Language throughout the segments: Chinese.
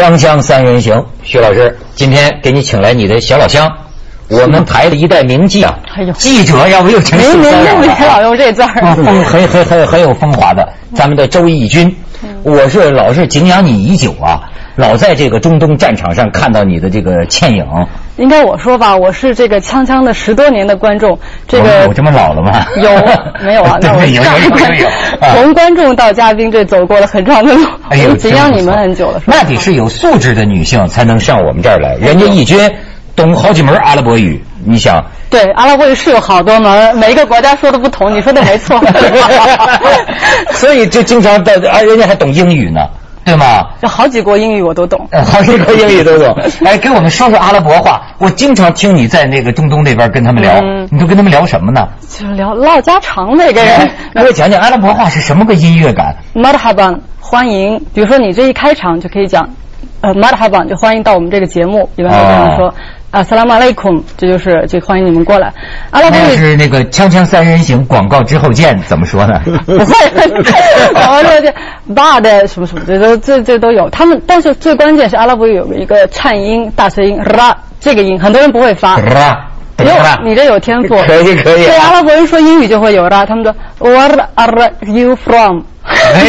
锵锵三人行，徐老师，今天给你请来你的小老乡，我们台的一代名记啊，记者要不又成没没那么老用这字儿，风很很很很有风华的，咱们的周轶君，我是老是敬仰你已久啊，老在这个中东战场上看到你的这个倩影。应该我说吧，我是这个锵锵的十多年的观众，这个有这么老了吗？有 没有啊？那我从观众到嘉宾，这走过了很长的路，哎呦，敬仰你们很久了。那得是有素质的女性才能上我们这儿来，人家义军懂好几门阿拉伯语，你想？对，阿拉伯语是有好多门，每一个国家说的不同，你说的没错。所以就经常到啊，人家还懂英语呢。对吗？就好几国英语我都懂，好几国英语都懂。哎，给我们说说阿拉伯话。我经常听你在那个中东那边跟他们聊，你都跟他们聊什么呢？就聊唠家常那个人。给我讲讲阿拉伯话是什么个音乐感？Madhaban，欢迎。比如说你这一开场就可以讲，呃，Madhaban 就欢迎到我们这个节目，一般会这样说。啊，萨拉马雷孔，这就是就欢迎你们过来。阿拉伯是那个锵锵三人行广告之后见，怎么说呢？不会，广告之后见，bad 什么什么，这都这这都有。他们，但是最关键是阿拉伯语有一个颤音大舌音，ra 这个音，很多人不会发。ra，你这有天赋。可以可以。对阿拉伯人说英语就会有 ra，他们说 Where are you from？哎，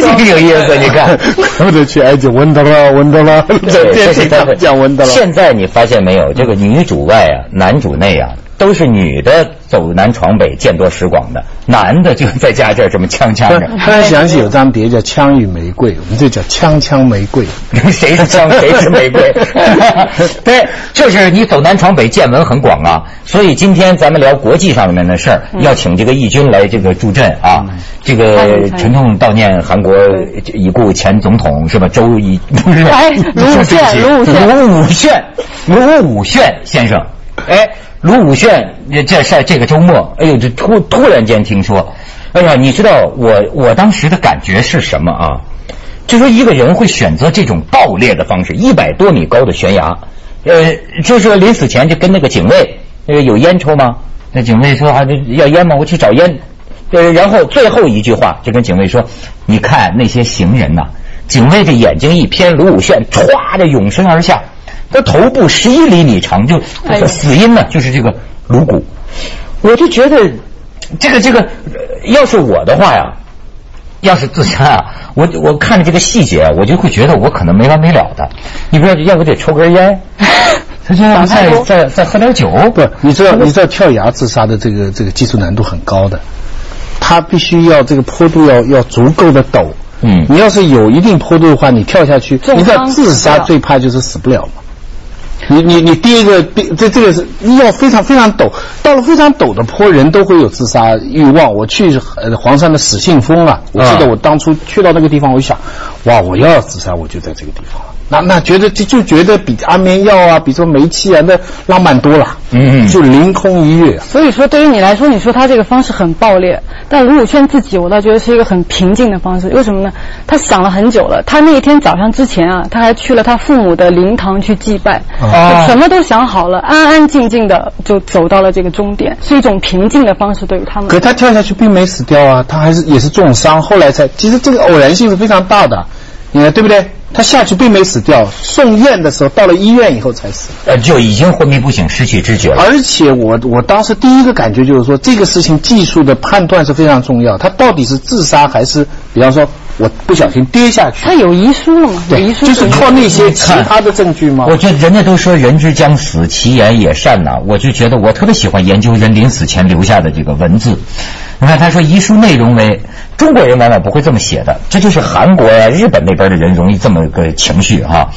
这个有意思，你看，我得去埃及，温德拉，温德拉，这是 讲温德拉。现在你发现没有，这个女主外啊，男主内啊。都是女的走南闯北见多识广的，男的就在家这儿这么锵锵的。突然想起有张碟叫《枪与玫瑰》，我们这叫《枪枪玫瑰》。谁是枪，谁是玫瑰？对，就是你走南闯北见闻很广啊。所以今天咱们聊国际上面的事儿，要请这个义军来这个助阵啊。这个沉痛悼念韩国已故前总统是吧？周一不是？哎，卢武铉，卢武铉，卢武铉，卢武铉先生，哎。卢武铉，这在这个周末，哎呦，这突突然间听说，哎呀，你知道我我当时的感觉是什么啊？就说一个人会选择这种爆裂的方式，一百多米高的悬崖，呃，就是临死前就跟那个警卫，呃，有烟抽吗？那警卫说啊，要烟吗？我去找烟。呃，然后最后一句话就跟警卫说，你看那些行人呐，警卫的眼睛一偏，卢武铉歘的涌身而下。他头部十一厘米长，就死因呢，就是这个颅骨。我就觉得，这个这个，要是我的话呀，要是自杀啊，我我看着这个细节，我就会觉得我可能没完没了的。你不知道，要不得抽根烟，他就再再再喝点酒。不，你知道你知道跳崖自杀的这个这个技术难度很高的，他必须要这个坡度要要足够的陡。嗯，你要是有一定坡度的话，你跳下去，你知道自杀最怕就是死不了嘛。你你你第一个，这这个是要非常非常陡，到了非常陡的坡，人都会有自杀欲望。我去呃黄山的死信峰啊，我记得我当初去到那个地方，我想，哇，我要自杀，我就在这个地方。那那觉得就就觉得比安眠药啊，比说煤气啊，那浪漫多了。嗯，就凌空一跃。所以说，对于你来说，你说他这个方式很暴烈，但卢武铉自己，我倒觉得是一个很平静的方式。为什么呢？他想了很久了。他那一天早上之前啊，他还去了他父母的灵堂去祭拜，什么都想好了，安安静静的就走到了这个终点，是一种平静的方式。对于他们，可他跳下去并没死掉啊，他还是也是重伤，后来才。其实这个偶然性是非常大的，你看对不对？他下去并没死掉，送院的时候到了医院以后才死，呃，就已经昏迷不醒，失去知觉了。而且我我当时第一个感觉就是说，这个事情技术的判断是非常重要，他到底是自杀还是，比方说我不小心跌下去？他有遗书了吗？对，遗书就是靠那些其他的证据吗？我觉得人家都说人之将死，其言也善呐。我就觉得我特别喜欢研究人临死前留下的这个文字。你看，他说遗书内容为。中国人往往不会这么写的，这就是韩国呀、日本那边的人容易这么个情绪哈，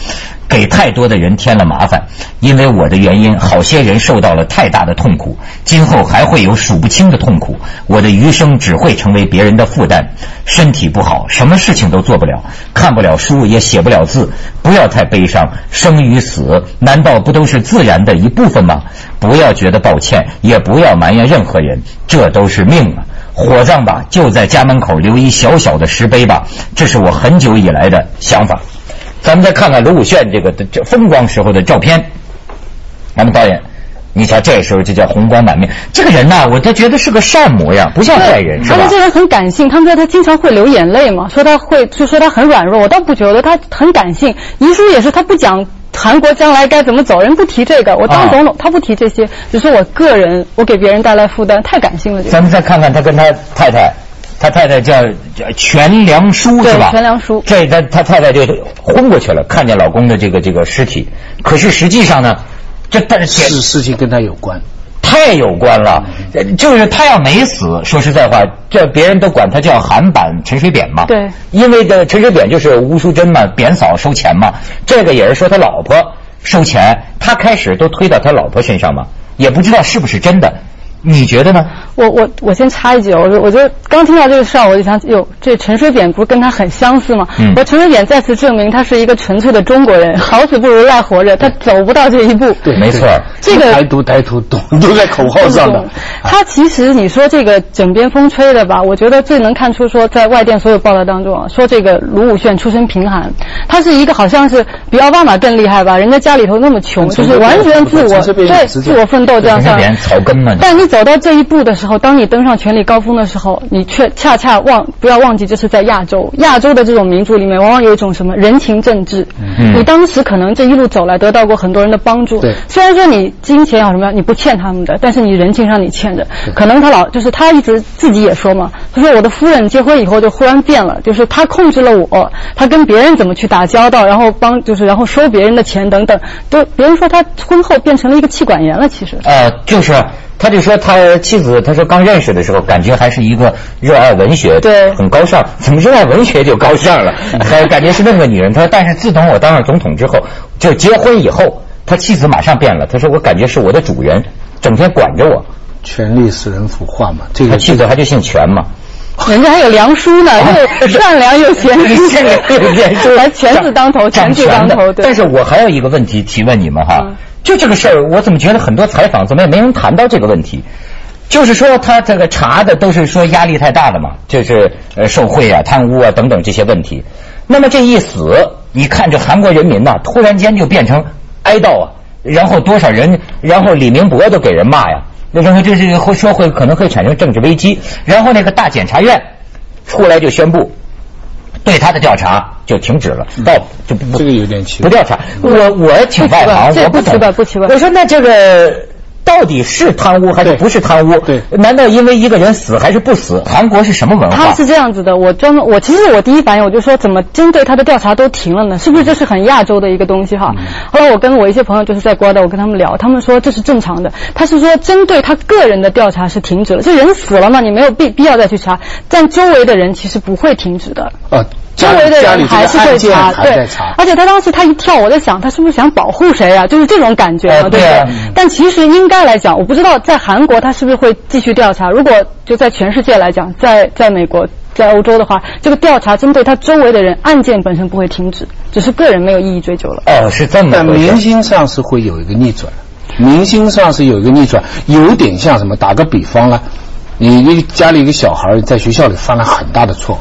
给太多的人添了麻烦。因为我的原因，好些人受到了太大的痛苦，今后还会有数不清的痛苦。我的余生只会成为别人的负担。身体不好，什么事情都做不了，看不了书，也写不了字。不要太悲伤，生与死难道不都是自然的一部分吗？不要觉得抱歉，也不要埋怨任何人，这都是命啊。火葬吧，就在家门口留一小小的石碑吧，这是我很久以来的想法。咱们再看看卢武铉这个这风光时候的照片。咱们导演，你瞧这时候就叫红光满面。这个人呢，我就觉得是个善模样，不像坏人，是吧？他这人很感性，他们说他经常会流眼泪嘛，说他会就说他很软弱，我倒不觉得他很感性。遗书也是他不讲韩国将来该怎么走，人不提这个。我当总统，他不提这些，只是我个人，我给别人带来负担，太感性了。咱们再看看他跟他太太。他太太叫叫全良淑是吧？全良淑。这他他太太就昏过去了，看见老公的这个这个尸体。可是实际上呢，这但是事事情跟他有关，太有关了。就是他要没死，说实在话，这别人都管他叫韩版陈水扁嘛。对。因为的陈水扁就是吴淑珍嘛，扁嫂收钱嘛。这个也是说他老婆收钱，他开始都推到他老婆身上嘛，也不知道是不是真的。你觉得呢？我我我先插一句，我我觉得刚听到这个事儿，我就想，哟，这陈水扁不是跟他很相似吗？嗯。我陈水扁再次证明他是一个纯粹的中国人，好死不如赖活着，他走不到这一步。对，没错。这个台独台独都都在口号上的。他其实你说这个枕边风吹的吧？我觉得最能看出说，在外电所有报道当中啊，说这个卢武铉出身贫寒，他是一个好像是比奥巴马更厉害吧？人家家里头那么穷，就是完全自我对自我奋斗这样上。草根嘛。但你。走到这一步的时候，当你登上权力高峰的时候，你却恰恰忘不要忘记，这是在亚洲。亚洲的这种民族里面，往往有一种什么人情政治。嗯，你当时可能这一路走来得到过很多人的帮助。对，虽然说你金钱啊什么，你不欠他们的，但是你人情上你欠着。可能他老就是他一直自己也说嘛，他说我的夫人结婚以后就忽然变了，就是他控制了我，他跟别人怎么去打交道，然后帮就是然后收别人的钱等等，都别人说他婚后变成了一个气管炎了。其实，呃，就是。他就说他妻子，他说刚认识的时候感觉还是一个热爱文学，对，很高尚。怎么热爱文学就高尚了？他感觉是那么个女人。他说，但是自从我当上总统之后，就结婚以后，他妻子马上变了。他说，我感觉是我的主人，整天管着我。权力使人腐化嘛，这个他妻子他就姓权嘛。人家还有梁叔呢，又善良又贤 淑，还权字当头，全字当头。但是我还有一个问题提问你们哈。就这个事儿，我怎么觉得很多采访怎么也没人谈到这个问题？就是说他这个查的都是说压力太大了嘛，就是呃受贿啊、贪污啊等等这些问题。那么这一死，你看这韩国人民呐，突然间就变成哀悼啊，然后多少人，然后李明博都给人骂呀，那时候就是会说会可能会产生政治危机。然后那个大检察院出来就宣布。对他的调查就停止了，到就不这个有点奇怪，不调查。我我挺外行，我不懂，不奇怪。我说那这个。到底是贪污还是不是贪污？对，难道因为一个人死还是不死？韩国是什么文化？他是这样子的，我专门我其实我第一反应我就说，怎么针对他的调查都停了呢？是不是这是很亚洲的一个东西哈？后来我跟我一些朋友就是在国外的，我跟他们聊，他们说这是正常的。他是说针对他个人的调查是停止了，这人死了嘛，你没有必必要再去查，但周围的人其实不会停止的。啊。周围的人还是会查，对，而且他当时他一跳，我在想他是不是想保护谁啊？就是这种感觉，对不对？但其实应该来讲，我不知道在韩国他是不是会继续调查。如果就在全世界来讲，在在美国、在欧洲的话，这个调查针对他周围的人，案件本身不会停止，只是个人没有意义追究了。哦，是这么。但明星上是会有一个逆转，明星上是有一个逆转，有点像什么？打个比方啦，你一家里一个小孩在学校里犯了很大的错，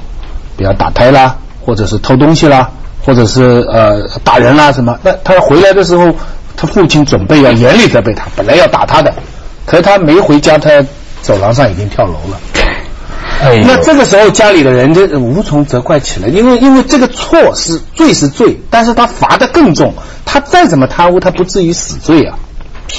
比如打胎啦。或者是偷东西啦，或者是呃打人啦什么？那他回来的时候，他父亲准备要严厉责备他，本来要打他的，可是他没回家，他走廊上已经跳楼了。那这个时候家里的人就无从责怪起来，因为因为这个错是罪是罪，但是他罚的更重，他再怎么贪污，他不至于死罪啊。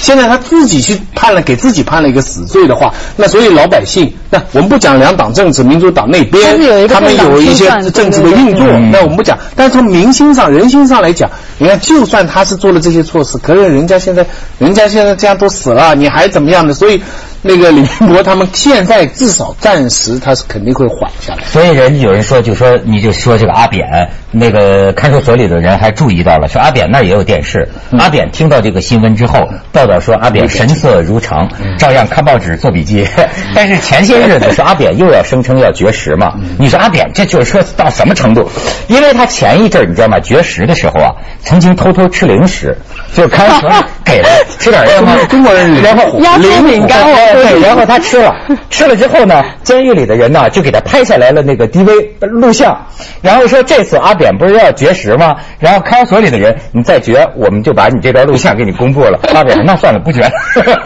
现在他自己去判了，给自己判了一个死罪的话，那所以老百姓，那我们不讲两党政治，民主党那边他们有一些政治的运作，那我们不讲。但是从民心上、人心上来讲，你看，就算他是做了这些措施，可是人家现在，人家现在这样都死了，你还怎么样的？所以。那个李明博他们现在至少暂时他是肯定会缓下来，所以人有人说就说你就说这个阿扁那个看守所里的人还注意到了，说阿扁那也有电视，阿扁听到这个新闻之后报道说阿扁神色如常，照样看报纸做笔记，但是前些日子说阿扁又要声称要绝食嘛，你说阿扁这就是说到什么程度？因为他前一阵你知道吗？绝食的时候啊，曾经偷偷吃零食，就看守所给了吃点 什么中国人然后压缩饼干。对，然后他吃了，吃了之后呢，监狱里的人呢就给他拍下来了那个 DV 录像，然后说这次阿扁不是要绝食吗？然后看守所里的人，你再绝，我们就把你这段录像给你公布了。阿扁那算了，不绝了。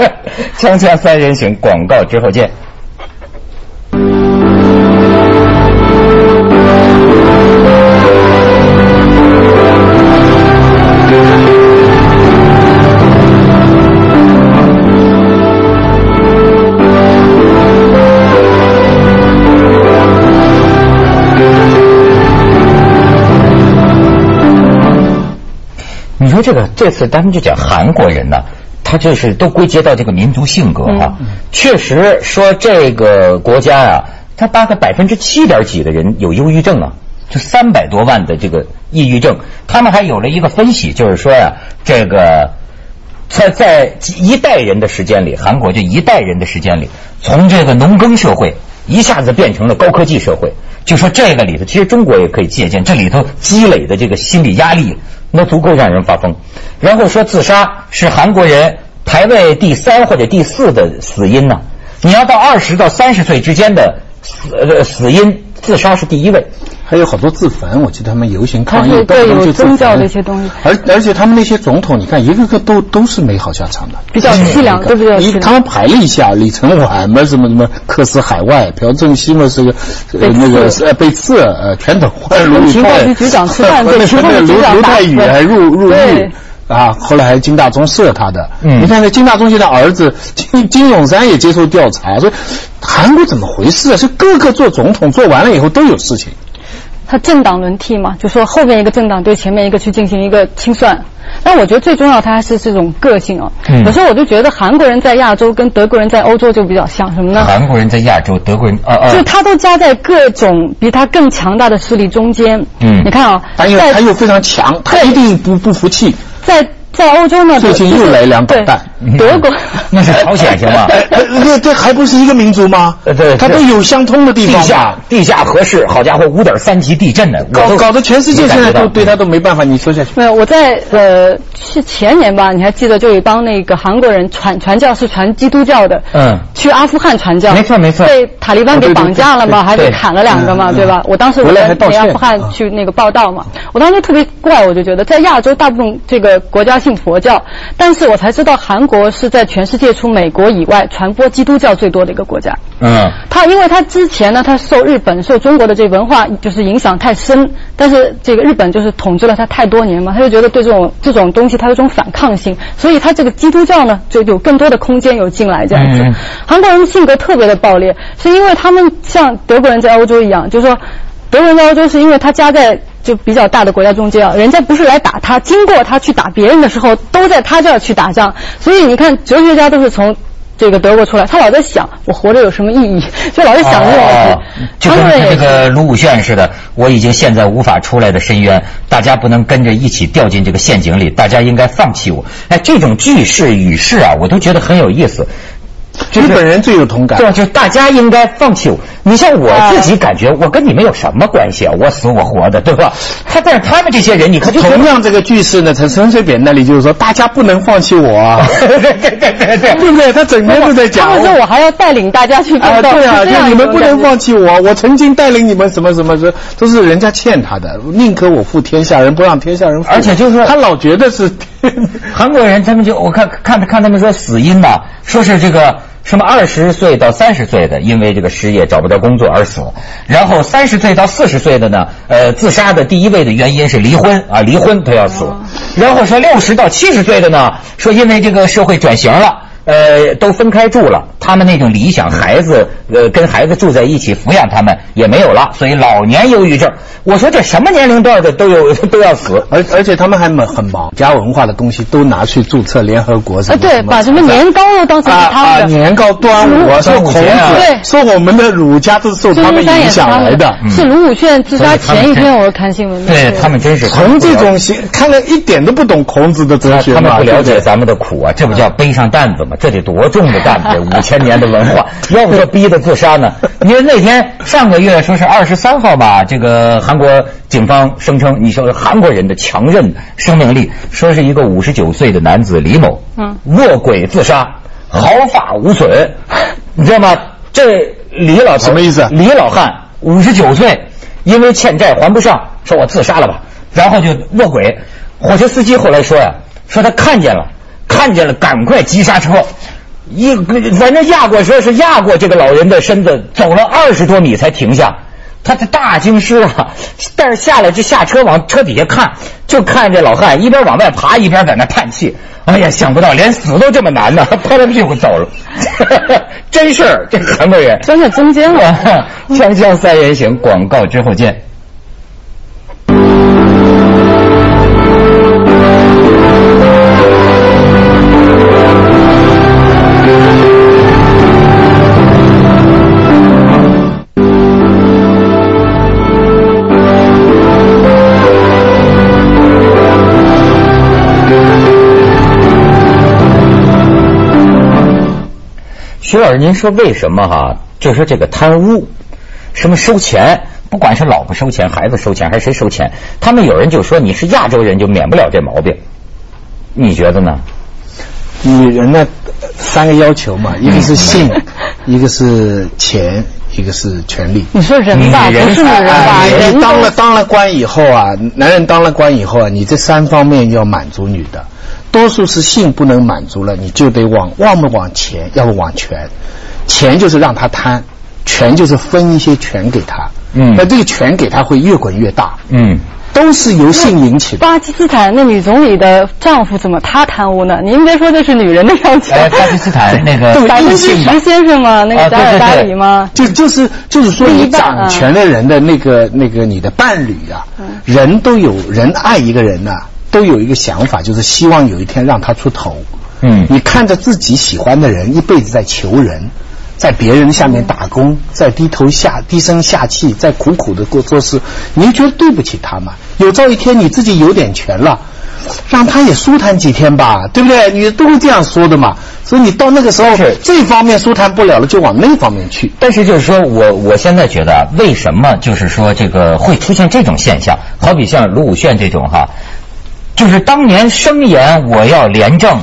锵锵三人行，广告之后见。你说这个这次咱们就讲韩国人呢，他就是都归结到这个民族性格哈。确实说这个国家啊，他大概百分之七点几的人有忧郁症啊，就三百多万的这个抑郁症。他们还有了一个分析，就是说呀，这个在在一代人的时间里，韩国就一代人的时间里，从这个农耕社会一下子变成了高科技社会。就说这个里头，其实中国也可以借鉴，这里头积累的这个心理压力。那足够让人发疯。然后说自杀是韩国人排位第三或者第四的死因呢？你要到二十到三十岁之间的死呃死因，自杀是第一位。还有好多自焚，我记得他们游行抗议，对有宗教的一些东西。而而且他们那些总统，你看一个个都都是没好下场的，比较凄凉，都比较凄凉。他们排了一下，李承晚嘛，什么什么客死海外，朴正熙嘛是个那个呃被刺呃全都换卢情报局局长吃饭，对情报局局长卢泰愚还入入狱啊，后来还金大中射他的。你看那金大中现在儿子金金永山也接受调查，说韩国怎么回事啊？是各个做总统做完了以后都有事情。他政党轮替嘛，就说后面一个政党对前面一个去进行一个清算。但我觉得最重要，他还是这种个性哦。有时候我就觉得韩国人在亚洲跟德国人在欧洲就比较像什么呢？韩国人在亚洲，德国人啊啊，就他都夹在各种比他更强大的势力中间。嗯，你看啊，他又他又非常强，他一定不不服气。在。在欧洲呢，最近又来两导弹。德国 那是朝鲜行吗？这这还不是一个民族吗？对，它都有相通的地方。地下地下合适，好家伙，五点三级地震呢，搞搞得全世界现在都对他都没办法。你说下去。没有，我在呃是前年吧，你还记得就有一帮那个韩国人传传教是传基督教的，嗯，去阿富汗传教，没错没错，被塔利班给绑架了嘛，还被砍了两个嘛，对吧？我当时我在阿富汗去那个报道嘛，我当时特别怪，我就觉得在亚洲大部分这个国家信佛教。但是我才知道，韩国是在全世界除美国以外传播基督教最多的一个国家。嗯，他因为他之前呢，他受日本、受中国的这文化就是影响太深，但是这个日本就是统治了他太多年嘛，他就觉得对这种这种东西他有种反抗性，所以他这个基督教呢就有更多的空间有进来这样子。韩国人性格特别的暴烈，是因为他们像德国人在欧洲一样，就是说德国人在欧洲是因为他家在。就比较大的国家中间啊，人家不是来打他，经过他去打别人的时候，都在他这儿去打仗。所以你看，哲学家都是从这个德国出来，他老在想我活着有什么意义，就老在想这个问题。就跟这个卢武铉似的，我已经现在无法出来的深渊，大家不能跟着一起掉进这个陷阱里，大家应该放弃我。哎，这种句式语式啊，我都觉得很有意思。日本人最有同感，对，就是大家应该放弃我。你像我自己感觉，我跟你们有什么关系啊？我死我活的，对吧？他但是他们这些人，你看，同样这个句式呢，从陈水扁那里就是说，大家不能放弃我，对对对对对，对不对？他整天都在讲，他们说我还要带领大家去啊，对啊，就你们不能放弃我，我曾经带领你们什么什么，这都是人家欠他的，宁可我负天下人，不让天下人负。而且就是他老觉得是韩国人，他们就我看看看他们说死因吧，说是这个。什么二十岁到三十岁的因为这个失业找不到工作而死，然后三十岁到四十岁的呢，呃，自杀的第一位的原因是离婚啊，离婚他要死，然后说六十到七十岁的呢，说因为这个社会转型了。呃，都分开住了，他们那种理想孩子，呃，跟孩子住在一起抚养他们也没有了，所以老年忧郁症。我说这什么年龄段的都有都要死，而而且他们还很很忙，家文化的东西都拿去注册联合国什么对，把什么年糕都当成他的年糕端午说孔子，对，说我们的儒家都是受他们影响来的。是卢武铉自杀前一天，我看新闻。对他们真是从这种看了一点都不懂孔子的哲学，他们不了解咱们的苦啊，这不叫背上担子吗？这得多重的担子，五千年的文化，要不说逼的自杀呢？因为那天上个月说是二十三号吧，这个韩国警方声称，你说韩国人的强韧生命力，说是一个五十九岁的男子李某，嗯，卧轨自杀，毫发无损，你知道吗？这李老什么意思？李老汉五十九岁，因为欠债还不上，说我自杀了吧，然后就卧轨。火车司机后来说呀，说他看见了，看见了，赶快急刹车，一反正压过说是压过这个老人的身子，走了二十多米才停下。他这大惊失啊！但是下来就下车往车底下看，就看这老汉一边往外爬一边在那叹气。哎呀，想不到连死都这么难呢，拍拍屁股走了，真事儿，这韩国人钻在中间了。锵锵三人行，广告之后见。徐老师，您说为什么哈？就说这个贪污，什么收钱，不管是老婆收钱、孩子收钱还是谁收钱，他们有人就说你是亚洲人就免不了这毛病，你觉得呢？女人呢，三个要求嘛，一个是性，一个是钱，一个是权利。你说人吧，不是女人吧？人当了当了官以后啊，男人当了官以后啊，你这三方面要满足女的。多数是性不能满足了，你就得往往不往钱，要不往权。钱就是让他贪，权就是分一些权给他。嗯，那这个权给他会越滚越大。嗯，都是由性引起的。巴基斯坦那女总理的丈夫怎么他贪污呢？您别说这是女人的要求。哎，巴基斯坦那个 百分之十先生吗？那个达尔达里吗？就就是就是说，你掌权的人的那个那个你的伴侣啊，人都有人爱一个人呐。都有一个想法，就是希望有一天让他出头。嗯，你看着自己喜欢的人一辈子在求人，在别人下面打工，在低头下低声下气，在苦苦的过做事，你觉得对不起他吗？有朝一天你自己有点权了，让他也舒坦几天吧，对不对？你都会这样说的嘛。所以你到那个时候，这方面舒坦不了了，就往那方面去。但是就是说我我现在觉得，为什么就是说这个会出现这种现象？好比像卢武铉这种哈。就是当年声言我要廉政，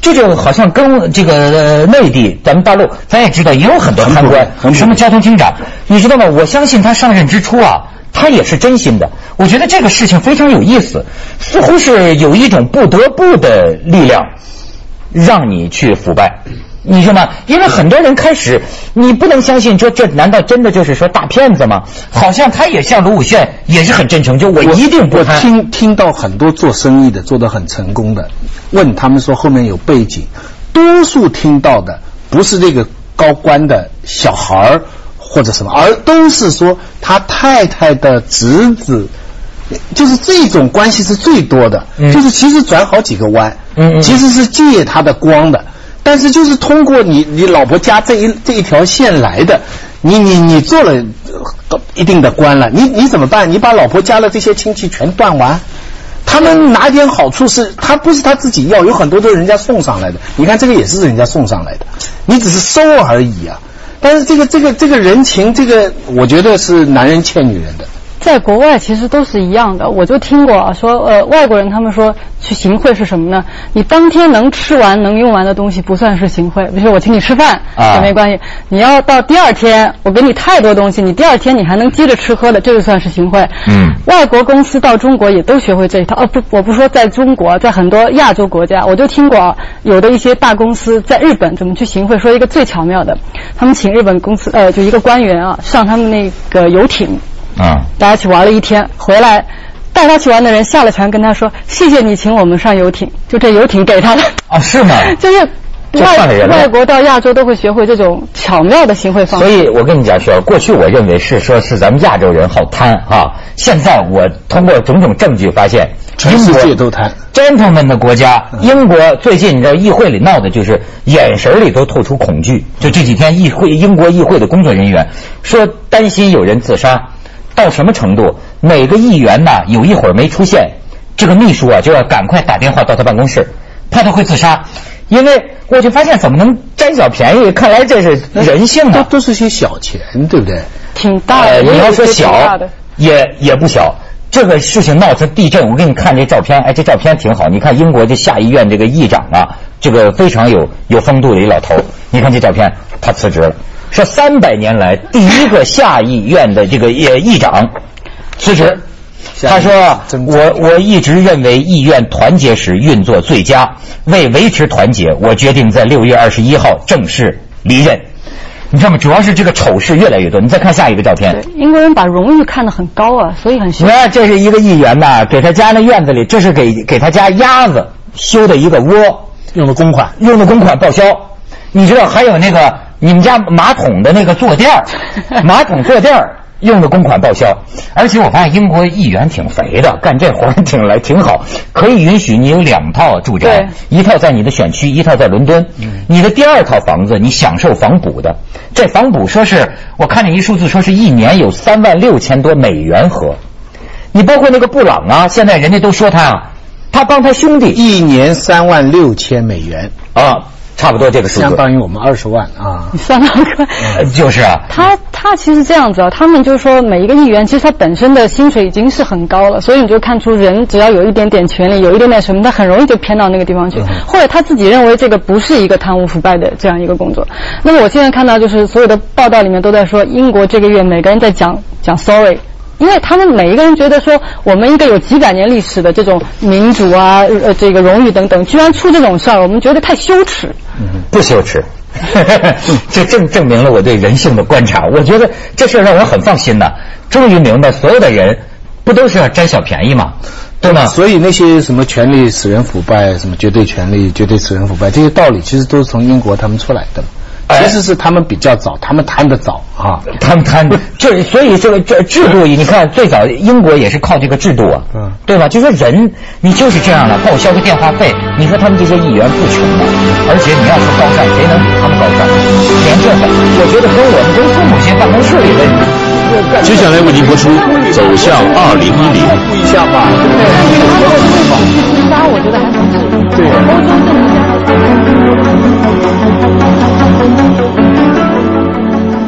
这就好像跟这个内地咱们大陆，咱也知道也有很多贪官，什么交通厅长，你知道吗？我相信他上任之初啊，他也是真心的。我觉得这个事情非常有意思，似乎是有一种不得不的力量，让你去腐败。你说吗？因为很多人开始，你不能相信，说这难道真的就是说大骗子吗？好像他也像卢武铉，也是很真诚，就我一定不贪。听听到很多做生意的做得很成功的，问他们说后面有背景，多数听到的不是这个高官的小孩儿或者什么，而都是说他太太的侄子，就是这种关系是最多的，就是其实转好几个弯，其实是借他的光的。但是就是通过你你老婆家这一这一条线来的，你你你做了一定的官了，你你怎么办？你把老婆家的这些亲戚全断完，他们拿点好处是他不是他自己要，有很多都是人家送上来的。你看这个也是人家送上来的，你只是收而已啊。但是这个这个这个人情，这个我觉得是男人欠女人的。在国外其实都是一样的，我就听过啊，说呃外国人他们说去行贿是什么呢？你当天能吃完能用完的东西不算是行贿，比如说我请你吃饭也没关系，你要到第二天我给你太多东西，你第二天你还能接着吃喝的，这就算是行贿。嗯，外国公司到中国也都学会这一套。哦不，我不说在中国，在很多亚洲国家，我就听过啊，有的一些大公司在日本怎么去行贿，说一个最巧妙的，他们请日本公司呃就一个官员啊上他们那个游艇。啊！大家去玩了一天，回来带他去玩的人下了船，跟他说：“谢谢你请我们上游艇，就这游艇给他的。”啊，是吗？就是外外国到亚洲都会学会这种巧妙的行贿方式。所以我跟你讲说，过去我认为是说是咱们亚洲人好贪啊，现在我通过种种证据发现，全世界都贪。gentlemen 的国家，英国最近你知道议会里闹的就是眼神里都透出恐惧。就这几天议会英国议会的工作人员说担心有人自杀。到什么程度？哪个议员呢？有一会儿没出现，这个秘书啊就要赶快打电话到他办公室，怕他会自杀。因为我就发现怎么能占小便宜？看来这是人性啊！都是些小钱，对不对？挺大的，你要说小，也也不小。这个事情闹成地震，我给你看这照片，哎，这照片挺好。你看英国这下议院这个议长啊，这个非常有有风度的一老头。你看这照片，他辞职了，是三百年来第一个下议院的这个议议长辞职。他说：“我我一直认为议院团结时运作最佳，为维持团结，我决定在六月二十一号正式离任。”你知道吗？主要是这个丑事越来越多。你再看下一个照片。英国人把荣誉看得很高啊，所以很。你看，这是一个议员呐，给他家那院子里，这是给给他家鸭子修的一个窝，用的公款，用的公款报销。你知道还有那个你们家马桶的那个坐垫 马桶坐垫用的公款报销，而且我发现英国议员挺肥的，干这活挺来挺好，可以允许你有两套住宅，一套在你的选区，一套在伦敦。你的第二套房子你享受房补的，这房补说是我看见一数字说是一年有三万六千多美元合。你包括那个布朗啊，现在人家都说他啊，他帮他兄弟一年三万六千美元啊。差不多这个数字，相当于我们二十万啊，相当快，就是啊。他他其实这样子啊，他们就是说每一个议员，其实他本身的薪水已经是很高了，所以你就看出人只要有一点点权利，有一点点什么，他很容易就偏到那个地方去，或者他自己认为这个不是一个贪污腐败的这样一个工作。那么我现在看到就是所有的报道里面都在说，英国这个月每个人在讲讲 sorry。因为他们每一个人觉得说，我们一个有几百年历史的这种民主啊，呃，这个荣誉等等，居然出这种事儿，我们觉得太羞耻。嗯不羞耻，这证证明了我对人性的观察。我觉得这事让我很放心呐，终于明白所有的人不都是要占小便宜吗？对吗？所以那些什么权力使人腐败，什么绝对权力绝对使人腐败，这些道理其实都是从英国他们出来的。其实是他们比较早，他们贪的早啊，他们贪，就所以这个这制度，你看最早英国也是靠这个制度啊，嗯，对吧？就说人你就是这样了，报销个电话费，你说他们这些议员不穷吗？而且你要说高尚，谁能比他们高尚？连这个，我觉得跟我们跟父母亲办公室里的，接下来为您播出《走向二零一零》。注一下吧，对，他的这个自杀，我觉得还蛮致命的。对。